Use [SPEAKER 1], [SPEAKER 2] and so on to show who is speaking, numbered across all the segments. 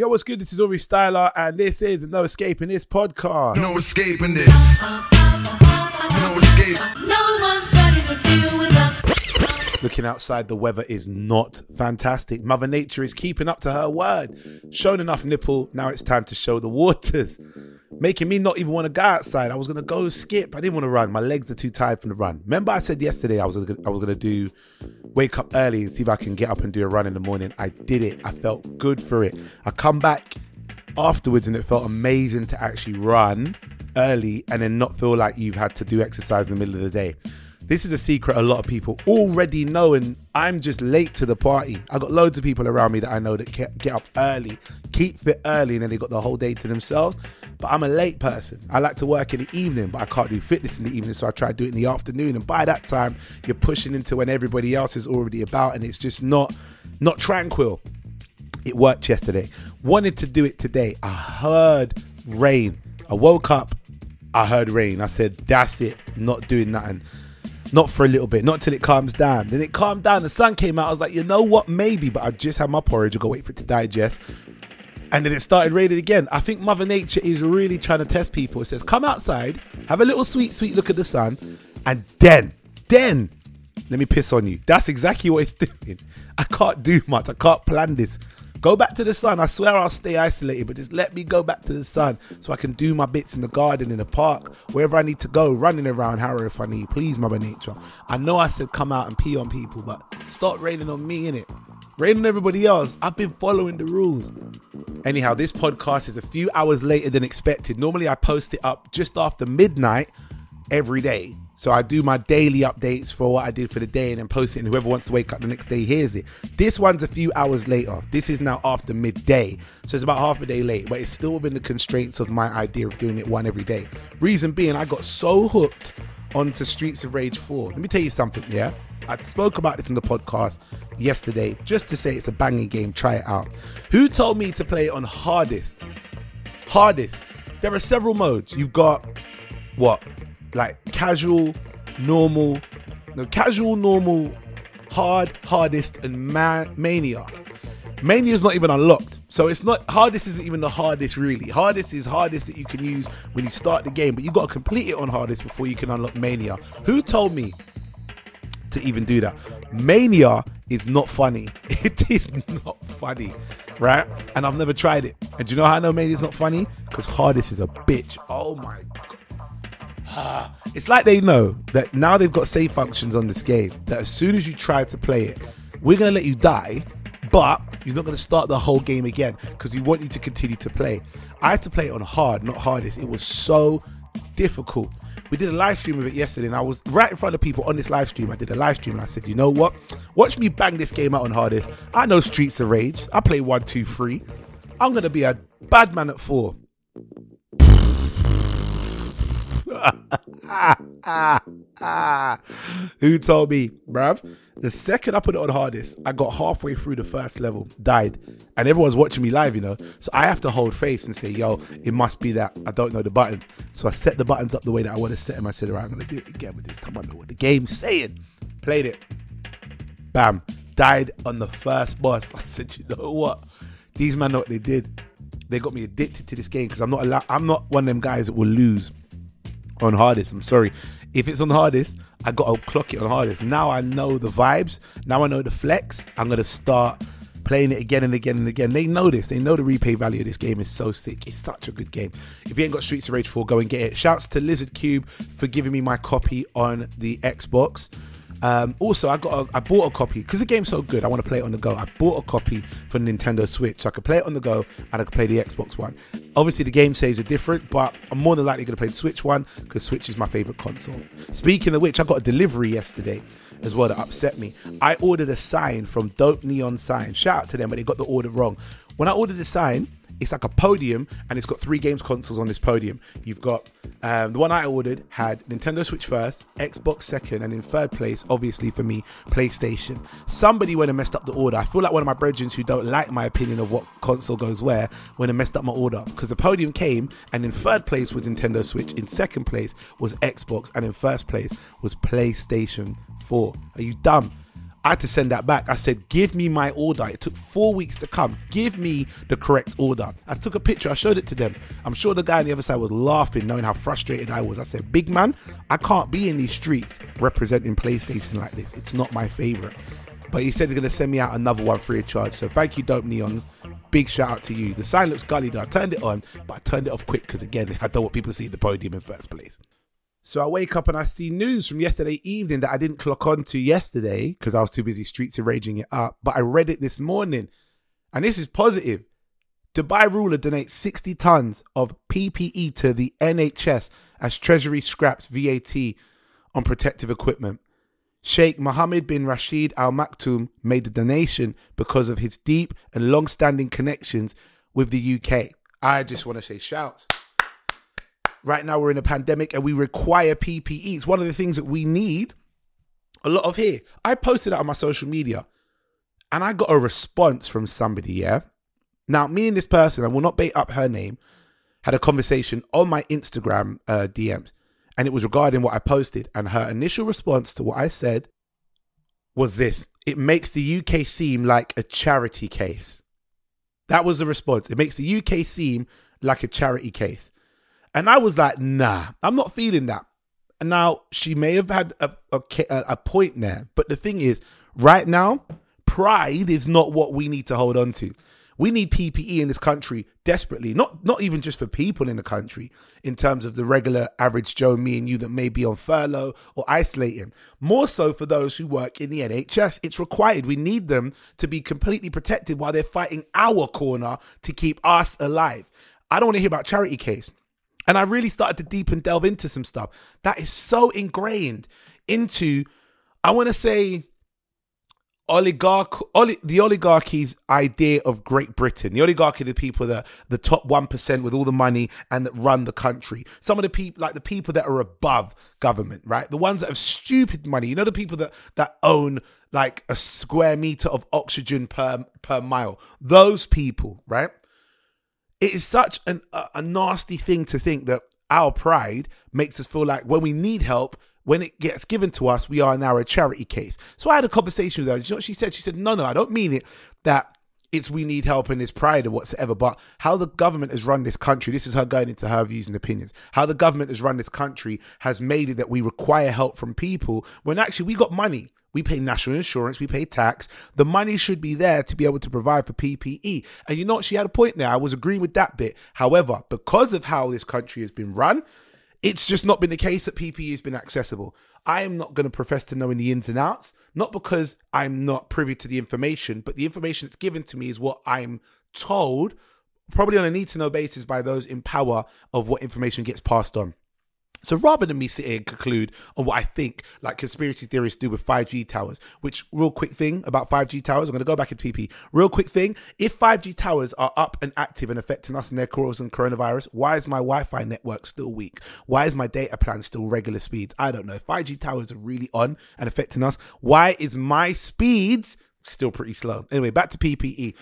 [SPEAKER 1] Yo, what's good? This is Aurie Styla, and this is No Escaping This podcast.
[SPEAKER 2] No escaping this. No escape.
[SPEAKER 3] No one's ready to deal with us.
[SPEAKER 1] Looking outside, the weather is not fantastic. Mother Nature is keeping up to her word. Shown enough nipple, now it's time to show the waters. Making me not even want to go outside. I was gonna go skip. I didn't want to run. My legs are too tired from the run. Remember, I said yesterday I was gonna, I was gonna do wake up early and see if I can get up and do a run in the morning. I did it. I felt good for it. I come back afterwards and it felt amazing to actually run early and then not feel like you've had to do exercise in the middle of the day. This is a secret a lot of people already know, and I'm just late to the party. I got loads of people around me that I know that get, up early, keep fit early, and then they got the whole day to themselves. But I'm a late person. I like to work in the evening, but I can't do fitness in the evening, so I try to do it in the afternoon. And by that time, you're pushing into when everybody else is already about, and it's just not not tranquil. It worked yesterday. Wanted to do it today. I heard rain. I woke up. I heard rain. I said, "That's it. Not doing nothing." Not for a little bit, not till it calms down. Then it calmed down. The sun came out. I was like, you know what? Maybe, but I just had my porridge. I to wait for it to digest. And then it started raining again. I think Mother Nature is really trying to test people. It says, come outside, have a little sweet, sweet look at the sun, and then, then, let me piss on you. That's exactly what it's doing. I can't do much. I can't plan this. Go back to the sun. I swear I'll stay isolated, but just let me go back to the sun so I can do my bits in the garden, in the park, wherever I need to go, running around Harrow if I need. Please, Mother Nature. I know I said come out and pee on people, but stop raining on me, innit? Rain on everybody else. I've been following the rules. Anyhow, this podcast is a few hours later than expected. Normally, I post it up just after midnight every day. So I do my daily updates for what I did for the day and then post it, and whoever wants to wake up the next day hears it. This one's a few hours later. This is now after midday. So it's about half a day late, but it's still within the constraints of my idea of doing it one every day. Reason being, I got so hooked onto Streets of Rage 4. Let me tell you something, yeah? I spoke about this in the podcast yesterday just to say it's a banging game. Try it out. Who told me to play it on hardest? Hardest. There are several modes. You've got what? Like casual, normal, no, casual, normal, hard, hardest, and man- mania. Mania is not even unlocked. So it's not hardest isn't even the hardest really. Hardest is hardest that you can use when you start the game, but you gotta complete it on hardest before you can unlock Mania. Who told me to even do that? Mania is not funny. It is not funny, right? And I've never tried it. And do you know how I know Mania is not funny? Because hardest is a bitch. Oh my god. It's like they know that now they've got save functions on this game that as soon as you try to play it, we're gonna let you die, but you're not gonna start the whole game again because we want you to continue to play. I had to play it on hard, not hardest. It was so difficult. We did a live stream of it yesterday, and I was right in front of people on this live stream. I did a live stream, and I said, "You know what? Watch me bang this game out on hardest. I know Streets of Rage. I play one, two, three. I'm gonna be a bad man at four. Who told me, bruv? The second I put it on hardest, I got halfway through the first level, died, and everyone's watching me live, you know. So I have to hold face and say, "Yo, it must be that I don't know the buttons." So I set the buttons up the way that I want to set them. I said, "Alright, I'm gonna do it again, but this time I know what the game's saying." Played it, bam, died on the first boss. I said, "You know what? These men know what they did. They got me addicted to this game because I'm not allowed. I'm not one of them guys that will lose." On hardest. I'm sorry. If it's on hardest, I got to clock it on hardest. Now I know the vibes. Now I know the flex. I'm going to start playing it again and again and again. They know this. They know the replay value of this game is so sick. It's such a good game. If you ain't got Streets of Rage 4, go and get it. Shouts to Lizardcube for giving me my copy on the Xbox. Um, also, I got a, I bought a copy because the game's so good. I want to play it on the go. I bought a copy for Nintendo Switch, so I could play it on the go and I could play the Xbox one. Obviously, the game saves are different, but I'm more than likely going to play the Switch one because Switch is my favorite console. Speaking of which, I got a delivery yesterday as well that upset me. I ordered a sign from Dope Neon Sign. Shout out to them, but they got the order wrong. When I ordered the sign, it's like a podium and it's got three games consoles on this podium. You've got um, the one I ordered had Nintendo Switch first, Xbox second, and in third place, obviously for me, PlayStation. Somebody went and messed up the order. I feel like one of my brethren who don't like my opinion of what console goes where went and messed up my order because the podium came and in third place was Nintendo Switch, in second place was Xbox, and in first place was PlayStation 4. Are you dumb? I had to send that back. I said, give me my order. It took four weeks to come. Give me the correct order. I took a picture, I showed it to them. I'm sure the guy on the other side was laughing, knowing how frustrated I was. I said, big man, I can't be in these streets representing PlayStation like this. It's not my favorite. But he said he's going to send me out another one free of charge. So thank you, Dope Neons. Big shout out to you. The sign looks gully though. I turned it on, but I turned it off quick because, again, I don't want people to see the podium in first place. So I wake up and I see news from yesterday evening that I didn't clock on to yesterday because I was too busy streets and raging it up. But I read it this morning, and this is positive. Dubai ruler donates 60 tons of PPE to the NHS as Treasury scraps VAT on protective equipment. Sheikh Mohammed bin Rashid Al Maktoum made the donation because of his deep and long standing connections with the UK. I just want to say shouts. Right now, we're in a pandemic and we require PPE. It's one of the things that we need a lot of here. I posted it on my social media and I got a response from somebody, yeah? Now, me and this person, I will not bait up her name, had a conversation on my Instagram uh, DMs and it was regarding what I posted. And her initial response to what I said was this it makes the UK seem like a charity case. That was the response. It makes the UK seem like a charity case. And I was like, nah, I'm not feeling that. And now she may have had a, a, a point there. But the thing is, right now, pride is not what we need to hold on to. We need PPE in this country desperately, not not even just for people in the country, in terms of the regular average Joe, me and you that may be on furlough or isolating. More so for those who work in the NHS. It's required. We need them to be completely protected while they're fighting our corner to keep us alive. I don't want to hear about charity case. And I really started to deep and delve into some stuff that is so ingrained into, I want to say, oligarch, oli- the oligarchy's idea of Great Britain. The oligarchy, the people that the top one percent with all the money and that run the country. Some of the people, like the people that are above government, right? The ones that have stupid money. You know, the people that that own like a square meter of oxygen per per mile. Those people, right? It is such an, a, a nasty thing to think that our pride makes us feel like when we need help, when it gets given to us, we are now a charity case. So I had a conversation with her. You know what she said? She said, No, no, I don't mean it that it's we need help and it's pride and whatsoever, but how the government has run this country, this is her going into her views and opinions. How the government has run this country has made it that we require help from people when actually we got money. We pay national insurance, we pay tax. The money should be there to be able to provide for PPE. And you know what? She had a point there. I was agreeing with that bit. However, because of how this country has been run, it's just not been the case that PPE has been accessible. I am not going to profess to knowing the ins and outs, not because I'm not privy to the information, but the information that's given to me is what I'm told, probably on a need to know basis by those in power of what information gets passed on. So rather than me sit here and conclude on what I think like conspiracy theorists do with 5G towers, which real quick thing about 5G towers, I'm gonna go back into PP. Real quick thing, if 5G towers are up and active and affecting us and they're causing coronavirus, why is my Wi-Fi network still weak? Why is my data plan still regular speeds? I don't know. If 5G towers are really on and affecting us, why is my speeds still pretty slow? Anyway, back to PPE.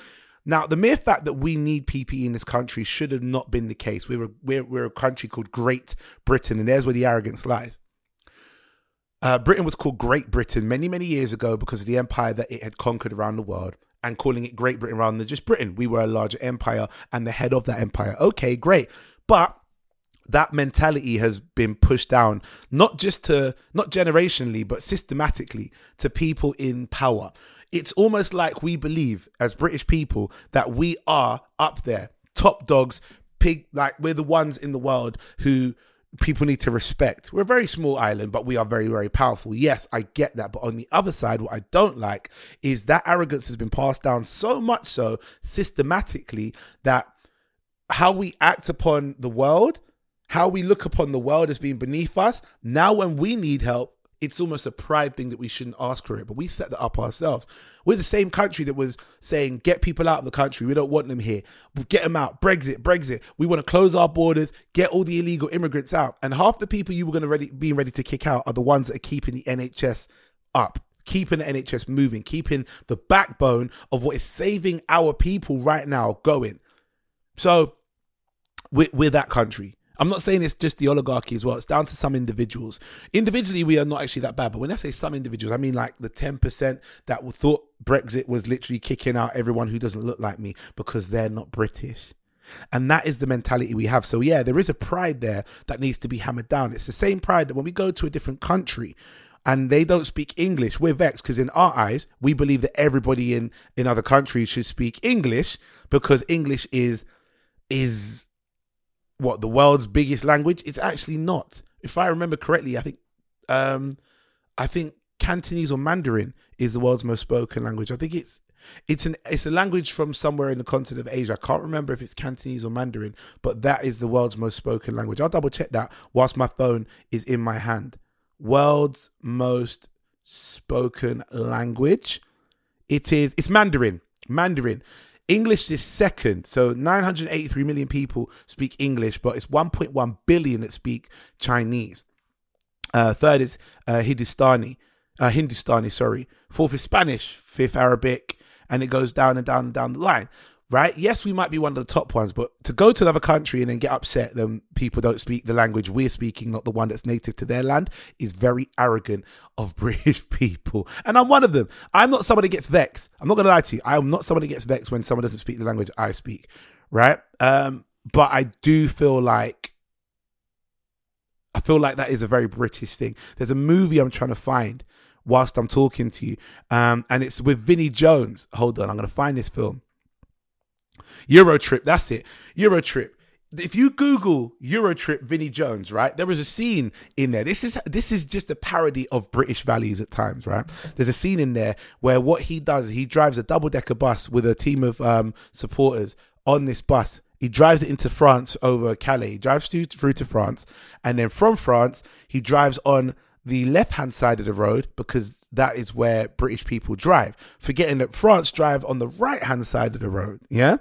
[SPEAKER 1] Now, the mere fact that we need PPE in this country should have not been the case. We're a, we're, we're a country called Great Britain, and there's where the arrogance lies. Uh, Britain was called Great Britain many, many years ago because of the empire that it had conquered around the world and calling it Great Britain rather than just Britain. We were a larger empire and the head of that empire. Okay, great. But that mentality has been pushed down not just to not generationally but systematically to people in power it's almost like we believe as british people that we are up there. Top dogs pig like we're the ones in the world who people need to respect. We're a very small island but we are very very powerful. Yes i get that. But on the other side what i don't like is that arrogance has been passed down so much so systematically that how we act upon the world how we look upon the world as being beneath us. Now, when we need help, it's almost a pride thing that we shouldn't ask for it, but we set that up ourselves. We're the same country that was saying, get people out of the country. We don't want them here. Get them out. Brexit, Brexit. We want to close our borders, get all the illegal immigrants out. And half the people you were going to ready, being ready to kick out are the ones that are keeping the NHS up, keeping the NHS moving, keeping the backbone of what is saving our people right now going. So we're, we're that country. I'm not saying it's just the oligarchy as well. It's down to some individuals. Individually, we are not actually that bad. But when I say some individuals, I mean like the 10% that thought Brexit was literally kicking out everyone who doesn't look like me because they're not British. And that is the mentality we have. So, yeah, there is a pride there that needs to be hammered down. It's the same pride that when we go to a different country and they don't speak English, we're vexed because in our eyes, we believe that everybody in, in other countries should speak English because English is is what the world's biggest language. It's actually not. If I remember correctly, I think um I think Cantonese or Mandarin is the world's most spoken language. I think it's it's an it's a language from somewhere in the continent of Asia. I can't remember if it's Cantonese or Mandarin, but that is the world's most spoken language. I'll double check that whilst my phone is in my hand. World's most spoken language. It is it's Mandarin. Mandarin. English is second. So 983 million people speak English, but it's 1.1 billion that speak Chinese. Uh, third is uh, Hindustani, uh, Hindustani, sorry. Fourth is Spanish. Fifth, Arabic, and it goes down and down and down the line. Right? Yes, we might be one of the top ones, but to go to another country and then get upset that people don't speak the language we're speaking, not the one that's native to their land, is very arrogant of British people. And I'm one of them. I'm not somebody that gets vexed. I'm not gonna lie to you. I'm not somebody that gets vexed when someone doesn't speak the language I speak. Right? Um, but I do feel like I feel like that is a very British thing. There's a movie I'm trying to find whilst I'm talking to you, um, and it's with Vinnie Jones. Hold on, I'm going to find this film. Eurotrip, that's it. Eurotrip. If you Google Eurotrip Vinnie Jones, right, there is a scene in there. This is this is just a parody of British values at times, right? There's a scene in there where what he does, he drives a double decker bus with a team of um, supporters on this bus. He drives it into France over Calais. He drives through, through to France, and then from France, he drives on the left hand side of the road because that is where British people drive, forgetting that France drive on the right hand side of the road. Yeah.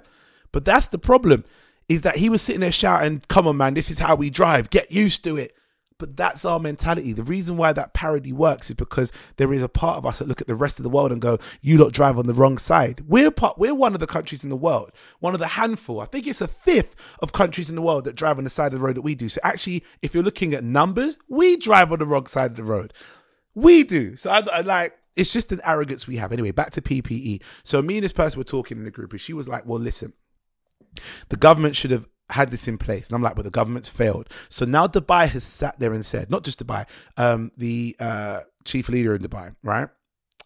[SPEAKER 1] But that's the problem is that he was sitting there shouting, Come on, man, this is how we drive. Get used to it. But that's our mentality. The reason why that parody works is because there is a part of us that look at the rest of the world and go, "You lot drive on the wrong side." We're part. We're one of the countries in the world, one of the handful. I think it's a fifth of countries in the world that drive on the side of the road that we do. So actually, if you're looking at numbers, we drive on the wrong side of the road. We do. So I, I like. It's just an arrogance we have. Anyway, back to PPE. So me and this person were talking in the group, and she was like, "Well, listen." the government should have had this in place. And I'm like, but the government's failed. So now Dubai has sat there and said, not just Dubai, um, the uh, chief leader in Dubai, right?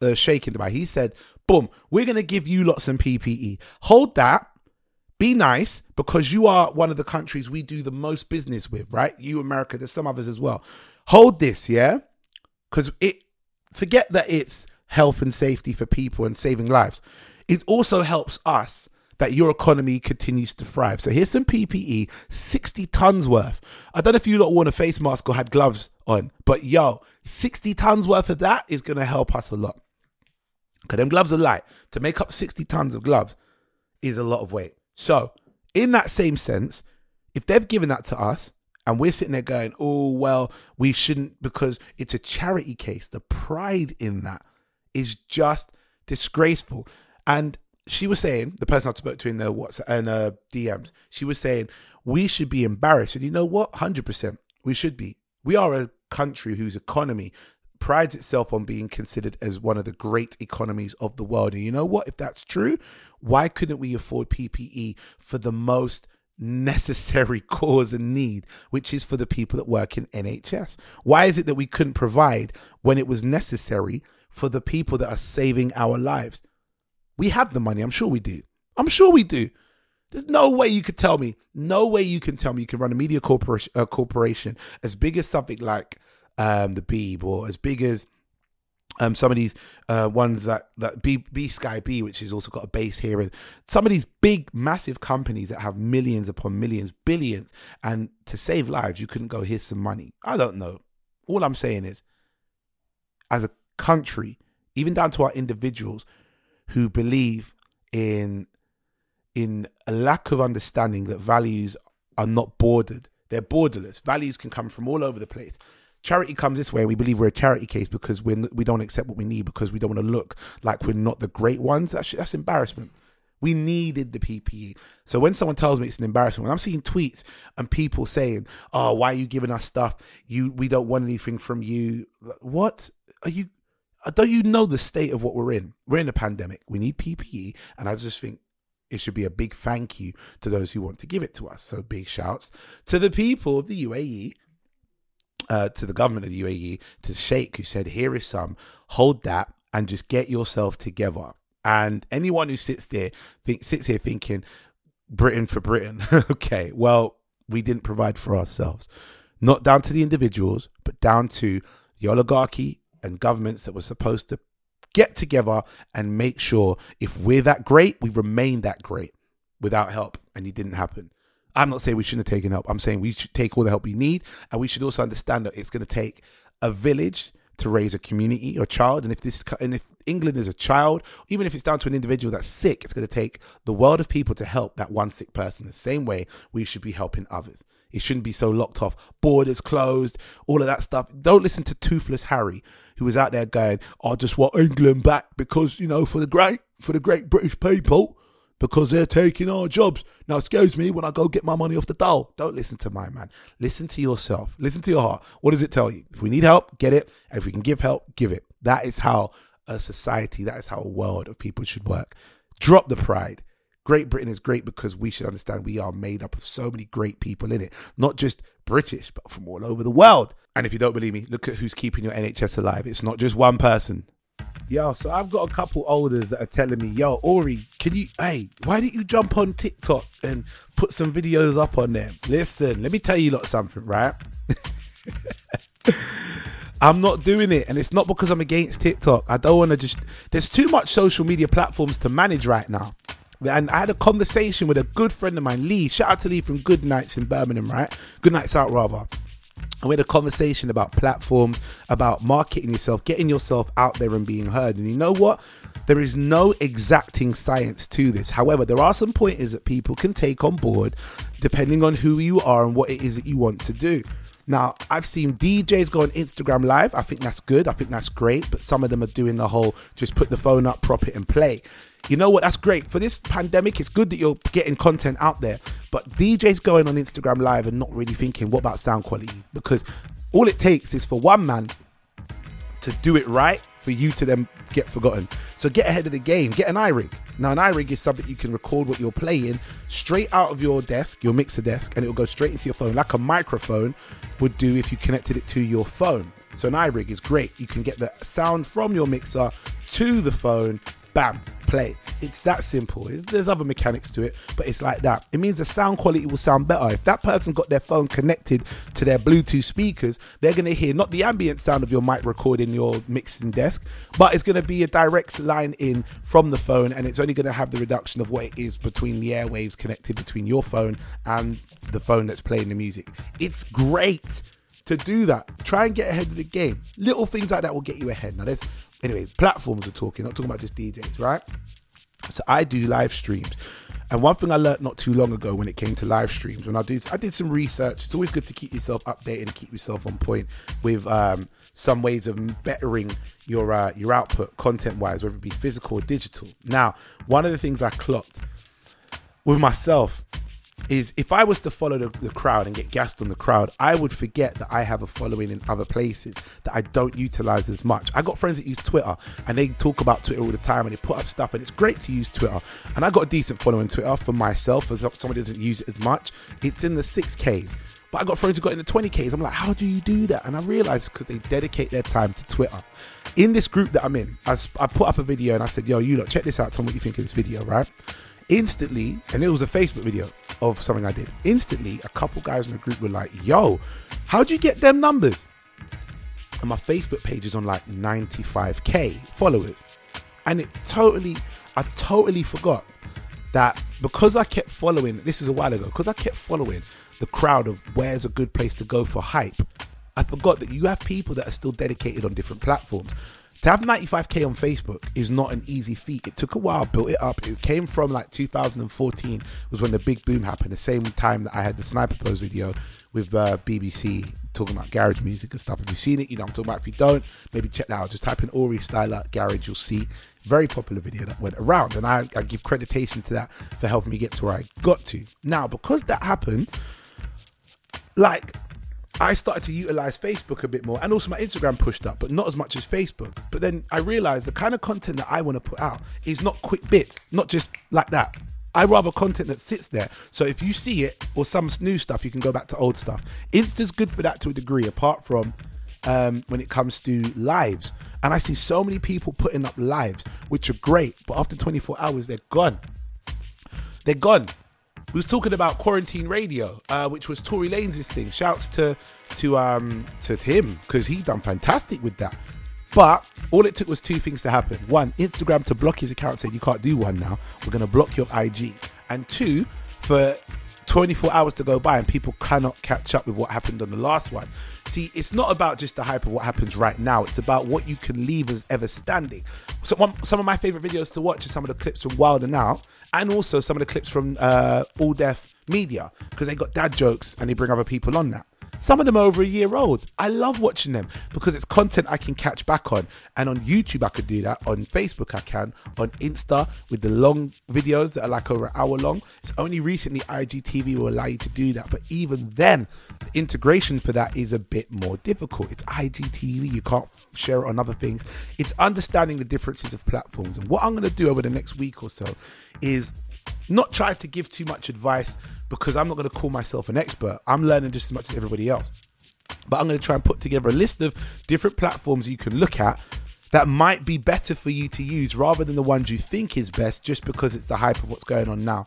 [SPEAKER 1] The sheikh in Dubai, he said, boom, we're going to give you lots of PPE. Hold that. Be nice because you are one of the countries we do the most business with, right? You, America, there's some others as well. Hold this, yeah? Because it, forget that it's health and safety for people and saving lives. It also helps us that your economy continues to thrive. So here's some PPE, 60 tons worth. I don't know if you lot worn a face mask or had gloves on, but yo, 60 tons worth of that is to help us a lot. Because them gloves are light. To make up 60 tons of gloves is a lot of weight. So, in that same sense, if they've given that to us and we're sitting there going, oh, well, we shouldn't because it's a charity case, the pride in that is just disgraceful. And she was saying, the person I spoke to in the WhatsApp and uh, DMs, she was saying, we should be embarrassed. And you know what? 100%. We should be. We are a country whose economy prides itself on being considered as one of the great economies of the world. And you know what? If that's true, why couldn't we afford PPE for the most necessary cause and need, which is for the people that work in NHS? Why is it that we couldn't provide when it was necessary for the people that are saving our lives? We have the money. I'm sure we do. I'm sure we do. There's no way you could tell me. No way you can tell me you can run a media corporation, corporation as big as something like um, the Beeb or as big as um, some of these uh, ones that that B, B Sky B, which has also got a base here, and some of these big, massive companies that have millions upon millions, billions, and to save lives, you couldn't go here's some money. I don't know. All I'm saying is, as a country, even down to our individuals who believe in in a lack of understanding that values are not bordered. They're borderless. Values can come from all over the place. Charity comes this way. And we believe we're a charity case because we're, we don't accept what we need because we don't want to look like we're not the great ones. That's, that's embarrassment. We needed the PPE. So when someone tells me it's an embarrassment, when I'm seeing tweets and people saying, "Oh, why are you giving us stuff? You, we don't want anything from you." What are you? Uh, don't you know the state of what we're in? We're in a pandemic. We need PPE, and I just think it should be a big thank you to those who want to give it to us. So big shouts to the people of the UAE uh, to the government of the UAE, to the Sheikh, who said, Here is some, hold that and just get yourself together. And anyone who sits there, think, sits here thinking, Britain for Britain. okay, well, we didn't provide for ourselves. Not down to the individuals, but down to the oligarchy and governments that were supposed to get together and make sure if we're that great, we remain that great without help. And it didn't happen. I'm not saying we shouldn't have taken help. I'm saying we should take all the help we need, and we should also understand that it's going to take a village to raise a community or child. And if this and if England is a child, even if it's down to an individual that's sick, it's going to take the world of people to help that one sick person. The same way we should be helping others. It shouldn't be so locked off. Borders closed, all of that stuff. Don't listen to Toothless Harry, who was out there going, "I just want England back because you know for the great for the great British people." Because they're taking our jobs. Now, excuse me, when I go get my money off the dole, don't listen to my man. Listen to yourself. Listen to your heart. What does it tell you? If we need help, get it. And if we can give help, give it. That is how a society, that is how a world of people should work. Drop the pride. Great Britain is great because we should understand we are made up of so many great people in it, not just British, but from all over the world. And if you don't believe me, look at who's keeping your NHS alive. It's not just one person. Yo, so I've got a couple olders that are telling me, yo, Aurie, can you, hey, why didn't you jump on TikTok and put some videos up on there? Listen, let me tell you lot something, right? I'm not doing it, and it's not because I'm against TikTok. I don't want to just. There's too much social media platforms to manage right now. And I had a conversation with a good friend of mine, Lee. Shout out to Lee from Good Nights in Birmingham, right? Good Nights Out, rather. And we had a conversation about platforms, about marketing yourself, getting yourself out there and being heard. And you know what? There is no exacting science to this. However, there are some pointers that people can take on board depending on who you are and what it is that you want to do. Now, I've seen DJs go on Instagram Live. I think that's good. I think that's great. But some of them are doing the whole just put the phone up, prop it, and play. You know what? That's great. For this pandemic, it's good that you're getting content out there. But DJs going on Instagram Live and not really thinking, what about sound quality? Because all it takes is for one man to do it right for you to then get forgotten. So get ahead of the game. Get an iRig. Now, an iRig is something you can record what you're playing straight out of your desk, your mixer desk, and it'll go straight into your phone, like a microphone would do if you connected it to your phone. So an iRig is great. You can get the sound from your mixer to the phone. Bam, play. It's that simple. It's, there's other mechanics to it, but it's like that. It means the sound quality will sound better. If that person got their phone connected to their Bluetooth speakers, they're going to hear not the ambient sound of your mic recording your mixing desk, but it's going to be a direct line in from the phone, and it's only going to have the reduction of what it is between the airwaves connected between your phone and the phone that's playing the music. It's great to do that. Try and get ahead of the game. Little things like that will get you ahead. Now, there's anyway, platforms are talking, not talking about just DJs, right? So I do live streams. And one thing I learned not too long ago when it came to live streams, when I did I did some research. It's always good to keep yourself updated and keep yourself on point with um, some ways of bettering your uh, your output content wise, whether it be physical or digital. Now, one of the things I clocked with myself is if I was to follow the, the crowd and get gassed on the crowd, I would forget that I have a following in other places that I don't utilize as much. I got friends that use Twitter and they talk about Twitter all the time and they put up stuff and it's great to use Twitter. And I got a decent following Twitter for myself as somebody doesn't use it as much. It's in the 6Ks. But I got friends who got in the 20Ks. I'm like, how do you do that? And I realized because they dedicate their time to Twitter. In this group that I'm in, I put up a video and I said, yo, you lot, check this out. Tell me what you think of this video, right? Instantly, and it was a Facebook video of something I did. Instantly, a couple guys in the group were like, yo, how'd you get them numbers? And my Facebook page is on like 95k followers. And it totally, I totally forgot that because I kept following, this is a while ago, because I kept following the crowd of where's a good place to go for hype, I forgot that you have people that are still dedicated on different platforms. To have 95k on Facebook is not an easy feat. It took a while, built it up. It came from like 2014 was when the big boom happened. The same time that I had the Sniper Pose video with uh, BBC talking about garage music and stuff. If you've seen it, you know I'm talking about. If you don't, maybe check that out. Just type in Aurie Styla Garage, you'll see. Very popular video that went around, and I, I give creditation to that for helping me get to where I got to. Now, because that happened, like I started to utilize Facebook a bit more and also my Instagram pushed up, but not as much as Facebook. But then I realized the kind of content that I want to put out is not quick bits, not just like that. I rather content that sits there. So if you see it or some new stuff, you can go back to old stuff. Insta's good for that to a degree, apart from um, when it comes to lives. And I see so many people putting up lives, which are great, but after 24 hours, they're gone. They're gone. We was talking about quarantine radio, uh, which was Tory Lanez' thing. Shouts to to um to, to him because he done fantastic with that. But all it took was two things to happen. One, Instagram to block his account, said you can't do one now. We're gonna block your IG. And two, for 24 hours to go by and people cannot catch up with what happened on the last one. See, it's not about just the hype of what happens right now. It's about what you can leave as ever standing. So one, some of my favorite videos to watch are some of the clips from Wild and Out and also some of the clips from uh, All Def Media because they got dad jokes and they bring other people on that. Some of them are over a year old. I love watching them because it's content I can catch back on. And on YouTube, I could do that. On Facebook, I can. On Insta, with the long videos that are like over an hour long. It's only recently IGTV will allow you to do that. But even then, the integration for that is a bit more difficult. It's IGTV. You can't share it on other things. It's understanding the differences of platforms. And what I'm going to do over the next week or so is not try to give too much advice because I'm not going to call myself an expert. I'm learning just as much as everybody else. But I'm going to try and put together a list of different platforms you can look at that might be better for you to use rather than the ones you think is best just because it's the hype of what's going on now.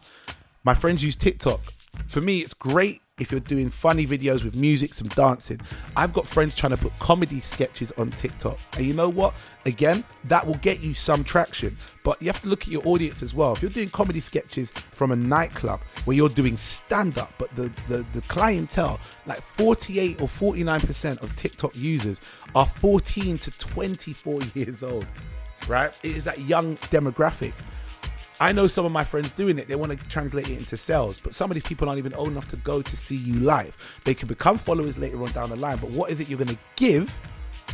[SPEAKER 1] My friends use TikTok. For me, it's great if you're doing funny videos with music, some dancing. I've got friends trying to put comedy sketches on TikTok. And you know what? Again, that will get you some traction. But you have to look at your audience as well. If you're doing comedy sketches from a nightclub where you're doing stand up, but the, the, the clientele, like 48 or 49% of TikTok users are 14 to 24 years old, right? It is that young demographic. I know some of my friends doing it. They want to translate it into sales, but some of these people aren't even old enough to go to see you live. They can become followers later on down the line, but what is it you're going to give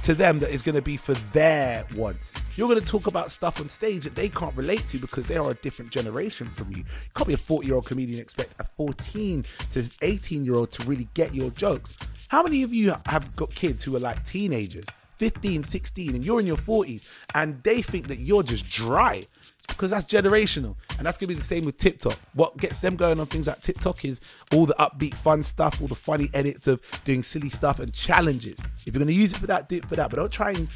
[SPEAKER 1] to them that is going to be for their wants? You're going to talk about stuff on stage that they can't relate to because they are a different generation from you. You can't be a 40 year old comedian expect a 14 to 18 year old to really get your jokes. How many of you have got kids who are like teenagers? 15, 16, and you're in your 40s, and they think that you're just dry. Because that's generational. And that's gonna be the same with TikTok. What gets them going on things like TikTok is all the upbeat fun stuff, all the funny edits of doing silly stuff and challenges. If you're gonna use it for that, do it for that. But don't try and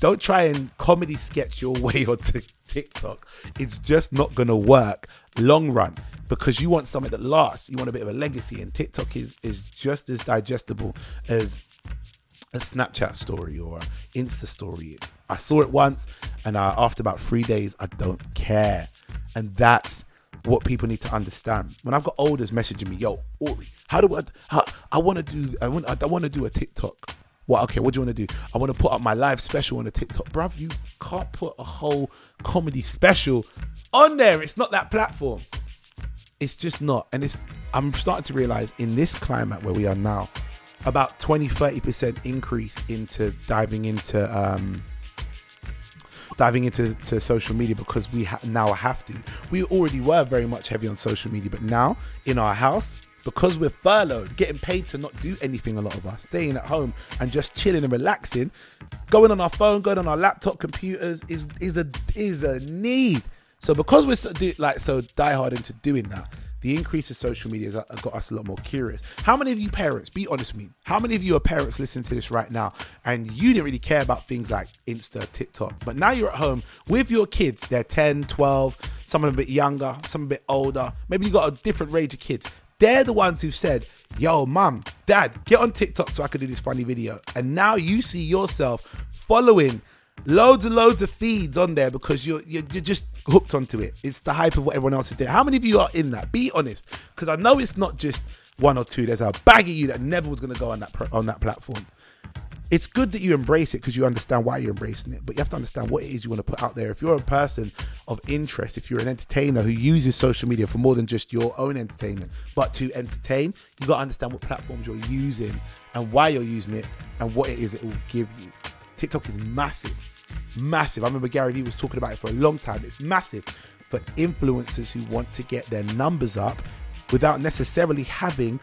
[SPEAKER 1] don't try and comedy sketch your way onto TikTok. It's just not gonna work long run because you want something that lasts. You want a bit of a legacy, and TikTok is is just as digestible as a Snapchat story or Insta story is. I saw it once, and uh, after about three days, I don't care, and that's what people need to understand. When I've got olders messaging me, "Yo, Aurie, how do I? How, I want to do. I want. I want to do a TikTok." What? Okay, what do you want to do? I want to put up my live special on a TikTok, bruv. You can't put a whole comedy special on there. It's not that platform. It's just not. And it's I'm starting to realize in this climate where we are now, about 20 30% increase into diving into um diving into to social media because we ha- now have to. We already were very much heavy on social media, but now in our house, because we're furloughed, getting paid to not do anything, a lot of us staying at home and just chilling and relaxing, going on our phone, going on our laptop computers is is a is a need. So because we're so, do, like so diehard into doing that, the increase of social media has uh, got us a lot more curious. How many of you parents, be honest with me, how many of you are parents listening to this right now and you didn't really care about things like Insta, TikTok, but now you're at home with your kids, they're 10, 12, some a bit younger, some a bit older, maybe you got a different range of kids. They're the ones who've said, yo, mum, dad, get on TikTok so I can do this funny video. And now you see yourself following loads and loads of feeds on there because you're, you're you're just hooked onto it. It's the hype of what everyone else is doing. How many of you are in that? Be honest, because I know it's not just one or two. There's a bag of you that never was going to go on that on that platform. It's good that you embrace it because you understand why you're embracing it, but you have to understand what it is you want to put out there. If you're a person of interest, if you're an entertainer who uses social media for more than just your own entertainment, but to entertain, you got to understand what platforms you're using and why you're using it and what it is it will give you. TikTok is massive. massive. I remember Gary Vee was talking about it for a long time. It's massive for influencers who want to get their numbers up without necessarily having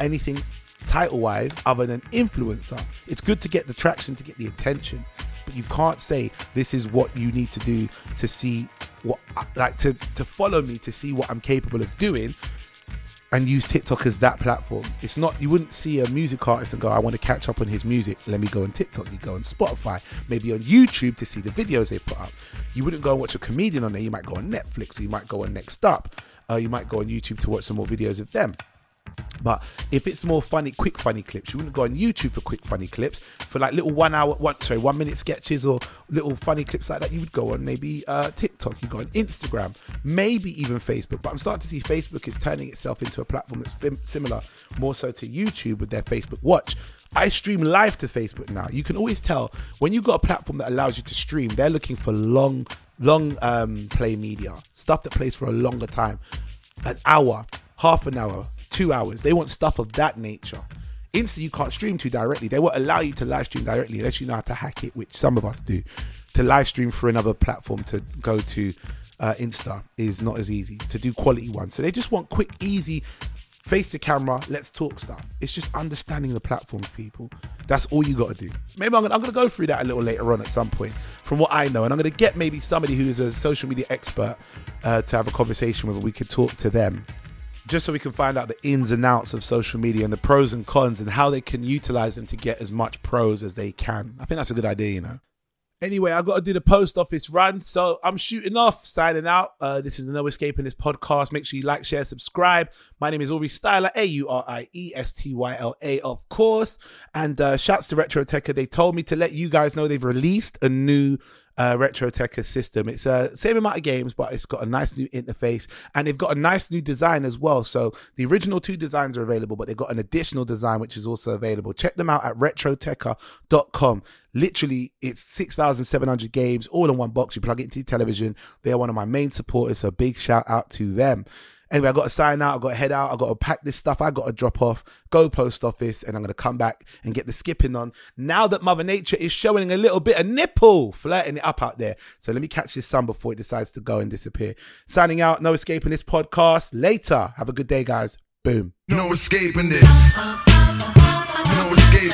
[SPEAKER 1] anything title wise other than influencer. It's good to get the traction, to get the attention, but you can't say this is what you need to do to see what, like, to, to follow me to see what I'm capable of doing and use TikTok as that platform. It's not you wouldn't see a music artist and go, I want to catch up on his music. Let me go on TikTok. You go on Spotify, maybe on YouTube to see the videos they put up. You wouldn't go and watch a comedian on there. You might go on Netflix. Or you might go on Next Up. Uh, you might go on YouTube to watch some more videos of them. But if it's more funny, quick funny clips, you wouldn't go on YouTube for quick funny clips for like little one hour, one sorry, one minute sketches or little funny clips like that. You would go on maybe uh, TikTok, you go on Instagram, maybe even Facebook. But I'm starting to see Facebook is turning itself into a platform that's fim- similar more so to YouTube with their Facebook Watch. I stream live to Facebook now. You can always tell when you've got a platform that allows you to stream, they're looking for long, long um, play media, stuff that plays for a longer time, an hour, half an hour, two hours. They want stuff of that nature. Insta, you can't stream to directly. They won't allow you to live stream directly unless you know how to hack it, which some of us do. To live stream for another platform to go to uh, Insta is not as easy to do quality ones. So they just want quick, easy, face the camera, let's talk stuff. It's just understanding the platforms, people. That's all you got to do. Maybe I'm gonna, I'm gonna go through that a little later on at some point from what I know, and I'm gonna get maybe somebody who is a social media expert uh, to have a conversation with, and we could talk to them just so we can find out the ins and outs of social media and the pros and cons and how they can utilize them to get as much pros as they can. I think that's a good idea, you know. Anyway, I got to do the post office run, so I'm shooting off, signing out. Uh, this is the No Escaping This podcast. Make sure you like, share, subscribe. My name is Aurie Styla, A U R I E S T Y L A, of course. And uh, shouts to Retroteca. They told me to let you guys know they've released a new uh, Retroteca system. It's a uh, same amount of games, but it's got a nice new interface and they've got a nice new design as well. So the original two designs are available, but they've got an additional design which is also available. Check them out at retroteca.com. Literally, it's 6,700 games all in one box. You plug it into your television. They are one of my main supporters, so big shout out to them. Anyway, I got to sign out. I got to head out. I got to pack this stuff. I got to drop off, go post office, and I'm going to come back and get the skipping on. Now that Mother Nature is showing a little bit of nipple, flirting it up out there. So let me catch this sun before it decides to go and disappear. Signing out. No escaping this podcast. Later. Have a good day, guys. Boom.
[SPEAKER 2] No escaping this. No escape.